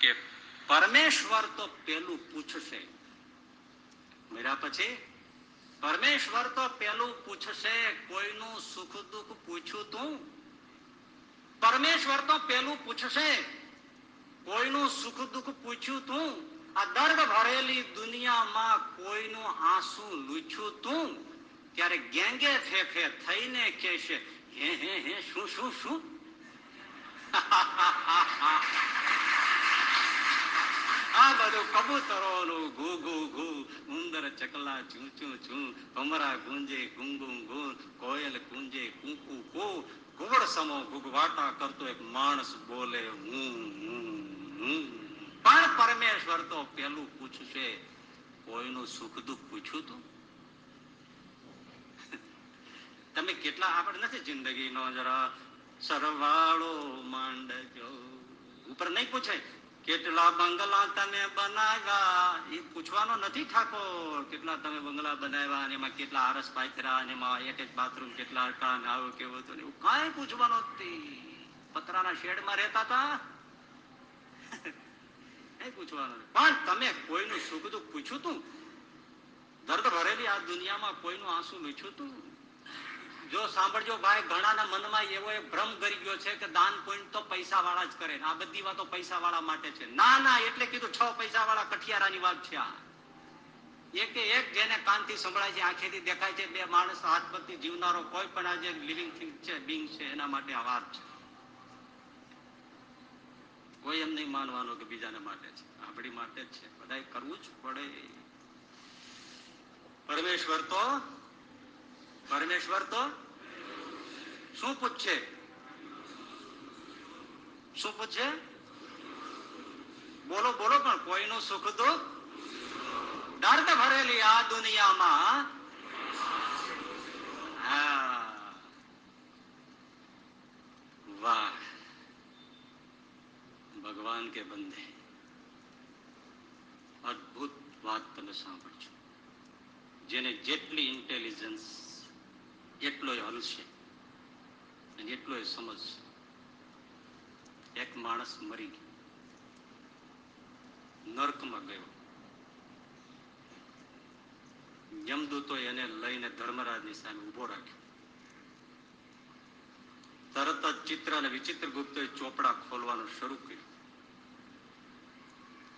કે પરમેશ્વર તો પેલું પૂછશે. મર્યા પછી, પરમેશ્વર તો પેલું પૂછશે, કોઈનું સુખ દુઃખ પૂછ્યું તું? પરમેશ્વર તો પેલું પૂછશે, કોઈનું સુખ દુઃખ પૂછ્યું તું? આ દર્દ ભરેલી દુનિયામાં કોઈનું આંસુ લૂછ્યું તું? ત્યારે ગેંગે ફેફે થઈને કહેશે, હે હે હે, શું શું શું? આ બધું કબૂતરોનું ઘુ ઘુ ઘુ ઉંદર ચકલા ચૂ ચૂ ચૂ ભમરા ગુંજે ગું ગું કોયલ ગુંજે કુ કુ ઘુવડ સમો ગુગવાટા કરતો એક માણસ બોલે હું પણ પરમેશ્વર તો પેલું પૂછશે કોઈનું સુખ દુઃખ પૂછ્યું તું તમે કેટલા આપણે નથી જિંદગીનો જરા સરવાળો માંડજો ઉપર નહીં પૂછે કેટલા બંગલા તમે બનાવ્યા? એ પૂછવાનો નથી ઠાકોર. કેટલા તમે બંગલા બનાવ્યા અને એમાં કેટલા આરસ પાથરા અને એમાં એક એક બાથરૂમ, કેટલા હતા ને આવું કેવું હતું એવું કાંઈ પૂછવાનું નથી. પતરાના શેડમાં રહેતા હતા? કઈ પૂછવાનું પણ તમે કોઈનું સુખ દુઃખ પૂછ્યું તું? દર્દ ભરેલી આ દુનિયામાં કોઈનું આંસુ લૂછ્યું તું? જો સાંભળજો ભાઈ, ઘણાના મનમાં એવો એક ભ્રમ કરી ગયો છે કે દાન પુણ્ય તો પૈસા વાળા જ કરે આ બધી વાતો પૈસા વાળા માટે છે. ના ના, એટલે કીધું છ પૈસા વાળા કઠિયારાની વાત છે આ. એક એક જેને કાનથી સંભળાય છે, આંખેથી દેખાય છે, બે માણસ હાથ પરથી જીવનારો કોઈ પણ આ લિવિંગ થિંગ છે બિંગ છે, એના માટે આ વાત છે. કોઈ એમ નહીં માનવાનું કે બીજાને માટે છે. આપણી માટે જ છે. બધા કરવું જ પડે. પરમેશ્વર તો પરમેશ્વર તો શું પૂછશે શું પૂછશે બોલો બોલો પણ કોઈનું સુખ દુઃખ? દર્દ ભરેલી આ દુનિયામાં. વાહ. ભગવાન કે બંદે અદભુત વાત તમે સાંભળજો. જેને જેટલી ઇન્ટેલિજન્સ એટલો હલશે અને એટલો સમજશે એક માણસ મરી ગયો. નર્કમાં ગયો. યમદૂતો એને લઈને ધર્મરાજની સામે ઊભો રાખ્યો. તરત જ ચિત્ર અને વિચિત્ર ગુપ્તોએ ચોપડા ખોલવાનું શરૂ કર્યું.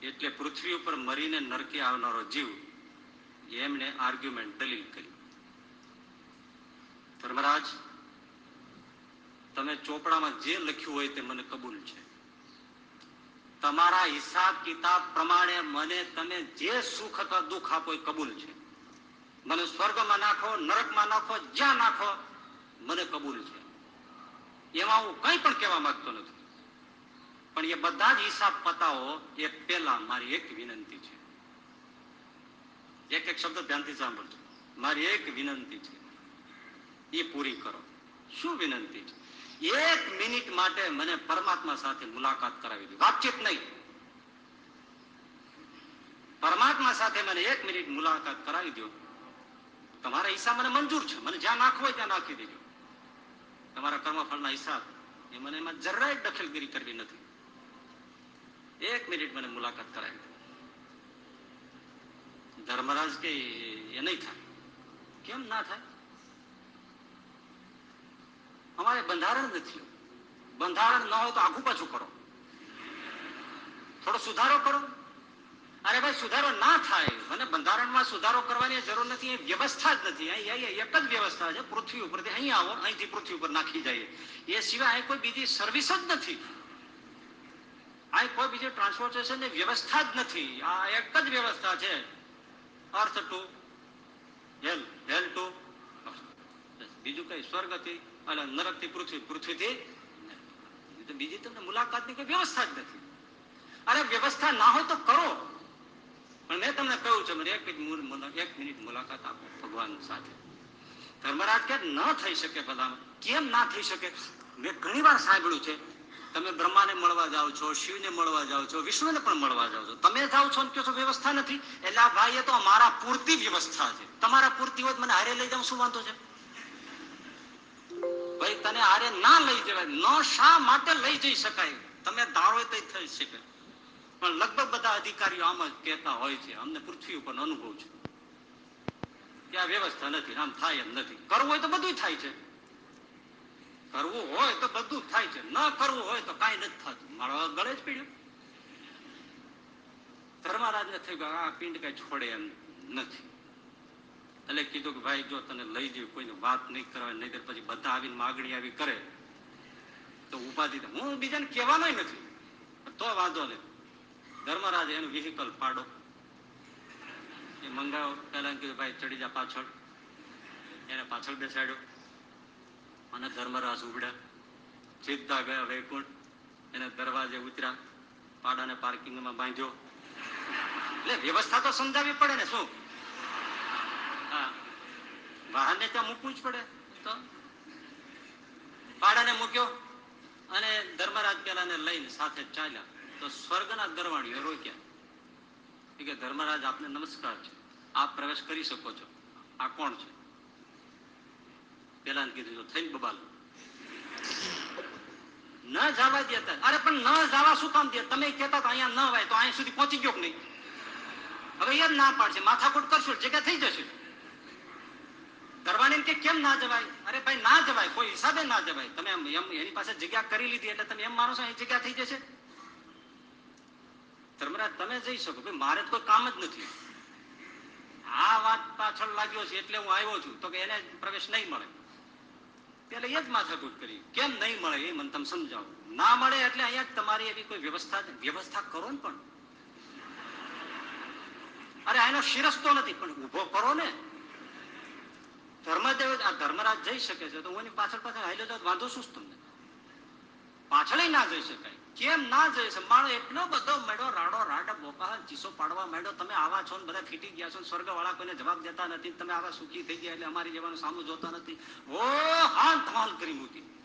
એટલે પૃથ્વી ઉપર મરીને નરકે આવનારો જીવ એમને આર્ગ્યુમેન્ટ દલીલ કરી ધર્મરાજ, તમે ચોપડામાં જે લખ્યું હોય તે મને કબૂલ છે. તમારા હિસાબ કિતાબ પ્રમાણે મને તમે જે સુખ અથવા દુઃખ આપો એ કબૂલ છે. મને સ્વર્ગમાં નાખો, નરકમાં નાખો, જ્યાં નાખો, મને કબૂલ છે. એમાં હું કંઈ પણ કહેવા માંગતો નથી. પણ એ બધા જ હિસાબ પતાવો, એ પહેલા મારી એક વિનંતી છે. એક એક શબ્દ ધ્યાનથી સાંભળજો. મારી એક વિનંતી છે. એ પૂરી કરો. શું વિનંતી? એક મિનિટ માટે મને પરમાત્મા સાથે મુલાકાત કરાવી દો. વાતચીત નહીં. પરમાત્મા સાથે મને એક મિનિટ મુલાકાત કરાવી દો. તમારા હિસાબ મને મંજૂર છે. મને જ્યાં નાખવો હોય ત્યાં નાખી દેજો. તમારા કર્મફળના હિસાબ એ મને એમાં જરાય દખલગીરી કરવી નથી. એક મિનિટ મને મુલાકાત કરાવી દો. ધર્મરાજ કે એ નહીં થાય? કેમ ના થાય? અમારે બંધારણ નથી. બંધારણ ન હોય તો આગુ પાછું કરો. થોડો સુધારો કરો. અરે ભાઈ, સુધારો ના થાય. અને બંધારણમાં સુધારો કરવાની જરૂર નથી, એ વ્યવસ્થા જ નથી. અહીં એક જ વ્યવસ્થા છે, પૃથ્વી ઉપરથી અહીં આવો, અહીંથી પૃથ્વી ઉપર નાખી જાય એ સિવાય અહીં કોઈ બીજી સર્વિસ જ નથી. અહીં કોઈ બીજી ટ્રાન્સપોર્ટેશનની વ્યવસ્થા જ નથી. આ એક જ વ્યવસ્થા છે. અર્થ ટુ હેલ હેલ ટુ બીજું કઈ સ્વર્ગથી અને નરકથી પૃથ્વી પૃથ્વીથી. બીજી તમને મુલાકાતની કોઈ વ્યવસ્થા જ નથી. અરે વ્યવસ્થા ના હોય તો કરો. પણ મેં તમને કહ્યું છે, મને એક એક મિનિટ મુલાકાત આપો ભગવાન સાથે. ધર્મરાજ કે ન થઈ શકે બધામાં કેમ ના થઈ શકે? મેં ઘણી વાર સાંભળ્યું છે, તમે બ્રહ્માને મળવા જાઓ છો, શિવને મળવા જાઓ છો, વિષ્ણુને પણ મળવા જાઓ છો. તમે જાઓ છો છો વ્યવસ્થા નથી? એટલે આ ભાઈએ તો મારા પૂરતી વ્યવસ્થા છે. તમારા પૂરતી હોય મને હારે લઈ જાવ શું વાંધો છે? ભાઈ તને આરે ના લઈ જવાય. ન શા માટે લઈ જઈ શકાય? તમે ધારો તો થઈ શકે. પણ લગભગ બધા અધિકારીઓ આમ જ કહેતા હોય છે. અમને પૃથ્વી ઉપર અનુભવ છે. કે આ વ્યવસ્થા નથી, આમ થાય એમ નથી. કરવું હોય તો બધું થાય છે. કરવું હોય તો બધું થાય છે. ન કરવું હોય તો કાંઈ નથી થતું. મારા ગળે જ પીડ્યું. ધર્મરાજને થયું કે આ પિંડ કઈ છોડે એમ નથી. એટલે કીધું કે ભાઈ, જો તને લઈ જઈ કોઈને વાત નહીં કરવા નહીં પછી બધા આવીને માગણી આવી કરે. તો ઉપાધિ હું બીજાને કહેવાનો નથી. તો વાંધો નહીં. ધર્મરાજ એનું વિહિકલ પાડો એ મંગાવો પેલા કીધું, ભાઈ, ચડી જા પાછળ. એને પાછળ બેસાડ્યો. અને ધર્મરાજ ઉભડ્યા. સીધા ગયા વૈકુંઠ. એને દરવાજે ઉતર્યા. પાડાને પાર્કિંગમાં બાંધ્યો. એટલે વ્યવસ્થા તો સમજાવવી પડે ને શું? વાહનને ત્યાં મૂકવું જ પડે. તો? પાડાને મૂક્યો અને ધર્મરાજ પેલાને લઈને સાથે ચાલ્યા. તો સ્વર્ગના દરવાણીઓ રોક્યા. કે ધર્મરાજ, આપને નમસ્કાર છે. આપ પ્રવેશ કરી શકો છો. આ કોણ છે? પેલા કીધું થઈને બબાલ. ન જવા દેતા. અરે, પણ ન જવા શું કામ દે? તમે કહેતા તો અહીંયા ન હોય તો અહીંયા સુધી પહોંચી ગયો કે નહીં? હવે એ જ ના પાડશે. માથાકૂટ કરશો, જગ્યા થઈ જશે. દરવાણી કે કેમ ના જવાય? અરે ભાઈ, ના જવાય, કોઈ હિસાબે ના જવાય. તમે એમ એની પાસે જગ્યા કરી લીધી એટલે તમે એમ માનો છો, અહીં જગ્યા થઈ જશે? ધર્મરાજ, તમે જઈ શકો, ભાઈ, મારે તો કામ જ નથી. આ વાત પાછળ લાગ્યો છે એટલે હું આવ્યો છું, તો કે એને પ્રવેશ નહીં મળે. એટલે એ જ માથાકૂટ કરી કેમ નહીં મળે એ મને તમે સમજાવો. ના મળે એટલે અહીંયા તમારી એવી કોઈ વ્યવસ્થા વ્યવસ્થા કરો ને પણ. અરે એનો શિરસ્તો નથી, પણ ઊભો કરો ને. ધર્મરાજ જઈ શકે છે તો હું એની પાછળ પાછળ હાલ્યો જાઉં વાંધો શું તમને? પાછળ ના જઈ શકાય. કેમ ના જઈ શકે માણો એટલો બધો મેળો રાડો રાડ બોકા ચીસો પાડવા માંડ્યો. તમે આવા છો ને બધા ફીટી ગયા છો સ્વર્ગ વાળા કોઈને જવાબ દેતા નથી તમે આવા સુખી થઈ ગયા એટલે અમારી જવાનું સામું જોતા નથી. ઓ હાલ ધમાલ કરી મૂકી.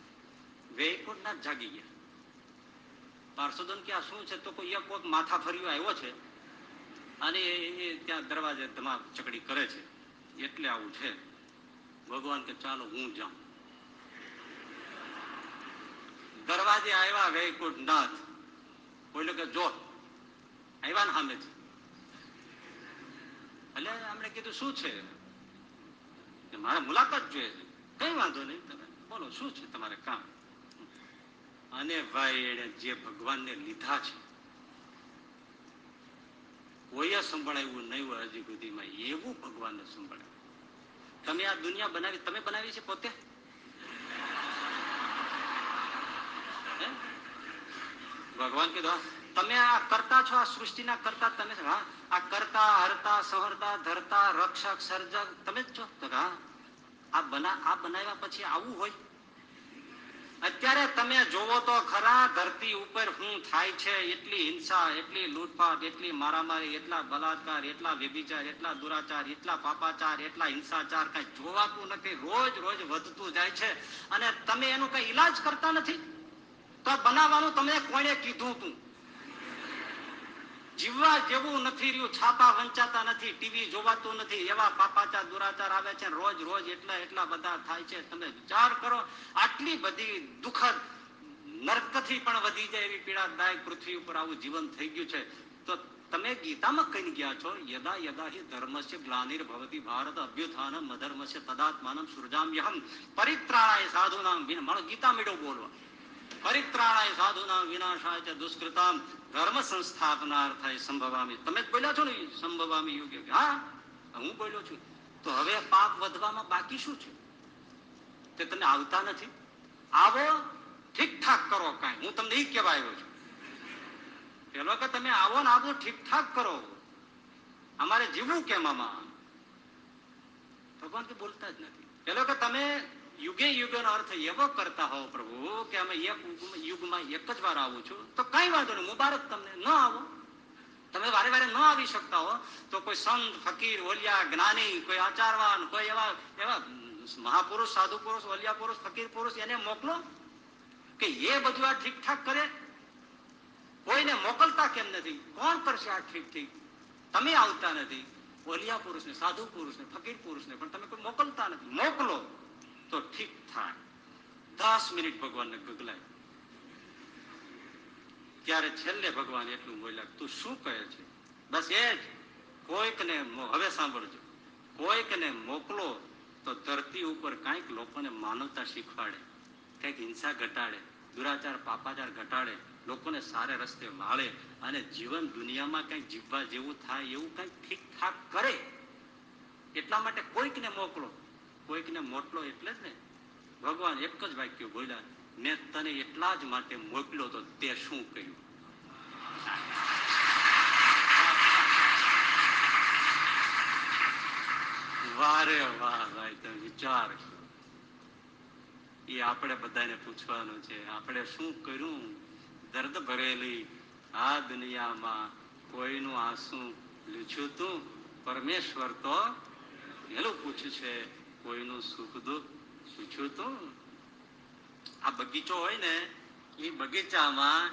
વેકુટ ના જાગી ગયા. પાર્સોદન કે આ શું છે? તો કોઈ કોઈક માથા ફર્યો આવ્યો છે અને એ ત્યાં દરવાજે ધમા ચકડી કરે છે. એટલે આવું છે. ભગવાન કે ચાલો હું જાઉં. દરવાજે આવ્યા વૈકુંઠ નાથ. બોલ્યો કે જો આવ્યા ને સામે એટલે અમને કીધું, શું છે? મારે મુલાકાત જોઈએ છે. કઈ વાંધો નહીં, તમે બોલો, શું છે તમારે કામ? અને ભાઈ એને જે ભગવાનને લીધા છે, કોઈએ સંભળાયું નહીં હોય હજી સુધીમાં. એવું ભગવાનને સંભળાવ્યું. તમે આ દુનિયા બનાવી, તમે બનાવી છે પોતે? ભગવાન કીધું તમે આ કરતા છો, આ સૃષ્ટિના કરતા તમે હા? આ કરતા, હરતા, સહરતા, ધરતા, રક્ષક, સર્જક, તમે જ છો? હા, આ બના, આ બનાવ્યા પછી આવું હોય? અત્યારે તમે જોવો તો ખરા ધરતી ઉપર હું થાય છે, એટલી હિંસા, એટલી લૂંટફાટ, એટલી મારામારી, એટલા બલાત્કાર એટલા વ્યભિચાર, એટલા દુરાચાર, એટલા પાપાચાર, એટલા હિંસાચાર કઈ જોવાતું નથી. રોજ રોજ વધતું જાય છે. અને તમે એનું કઈ ઈલાજ કરતા નથી? તો બનાવવાનું તમને કોણે કીધું તું? જીવવા જેવું નથી રહ્યું, છાપા વંચાતા નથી ટીવી જોવાતું નથી, એવા પાપાચાર, દુરાચાર આવે છે રોજ રોજ એટલા એટલા બધા થાય છે. તમે વિચાર કરો, આટલી બધી દુઃખદ નરકથી પણ વધી જાય એવી પીડાદાયક પૃથ્વી ઉપર આવું જીવન થઈ ગયું છે. તો તમે ગીતામાં કઈ ગયા છો? યદા યદા હિ ધર્મસ્ય ગ્લાનિર્ભવતી ભારત અભ્યુત્થાનમ અધર્મસ્ય તદાત્માનમ સુરજામ્યહમ. પરિત્રાણાય સાધુનામ નામ મારો ગીતા મેળો બોલવા. પરિત્રાણાય સાધુના વિનાશાય છે દુષ્કૃતામ ધર્મ સંસ્થાપનાર્થાય સંભવામી. તમે જ બોલ્યા છો ને સંભવામી યોગ્ય હા, હું બોલ્યો છું. તો હવે પાપ વધવામાં બાકી શું છે? તે તમે આવતા નથી. આવો ઠીક ઠાક કરો કાંઈ. હું તમને એ કહેવા આવ્યો છું. પેલો કે તમે આવો ને આવો બધું ઠીક ઠાક કરો. અમારે જીવવું કેમ આમાં? ભગવાન કે બોલતા જ નથી. પેલો કે તમે યુગે યુગનો અર્થ એવો કરતા હોવ પ્રભુ કે અમે એક યુગમાં- એક જ વાર આવું છું. તો કઈ વાંધો નહીં, મુબારક તમને. ન આવો. તમે વારે વારે ન આવી શકતા હો. તો કોઈ સંત, ફકીર, ઓલિયા, જ્ઞાની, કોઈ આચારવાન, કોઈ એવા એવા મહાપુરુષ સાધુ પુરુષ ઓલિયા પુરુષ, ફકીર પુરુષ એને મોકલો કે એ બધું આ ઠીક ઠાક કરે. કોઈને મોકલતા કેમ નથી? કોણ કરશે આ ઠીક ઠીક તમે આવતા નથી. ઓલિયા પુરુષને સાધુ પુરુષને ફકીર પુરુષને પણ તમે કોઈ મોકલતા નથી. મોકલો. તો ઠીક થાય. દસ મિનિટ ભગવાનને ગગલાય ત્યારે છેલ્લે ભગવાન એટલું બોલ્યા તું શું કહે છે? બસ એ જ. કોઈકને હવે સાંભળજો. કોઈકને મોકલો તો ધરતી ઉપર કાંઈક લોકોને માનવતા શીખવાડે. કંઈક હિંસા ઘટાડે, દુરાચાર, પાપાચાર ઘટાડે, લોકોને સારે રસ્તે વાળે અને જીવન દુનિયામાં કંઈક જીવવા જેવું થાય એવું કંઈક ઠીક ઠાક કરે. એટલા માટે કોઈકને મોકલો. કોઈકને મોટલો એટલે જ ને. ભગવાન એક જ વાક્ય બોલ્યા, મેં તને એટલા જ માટે મોકલ્યો તો તે શું કર્યું? વારે વાહ ભાઈ, તમે વિચાર એ આપણે બધાને પૂછવાનું છે, આપણે શું કર્યું? દર્દ ભરેલી આ દુનિયામાં કોઈનું આંસુ લીધું તું? પરમેશ્વર તો પેલું પૂછ્યું છે કોઈનું સુખ દુઃખ પૂછ્યું તો? આ બગીચો હોય ને એ બગીચામાં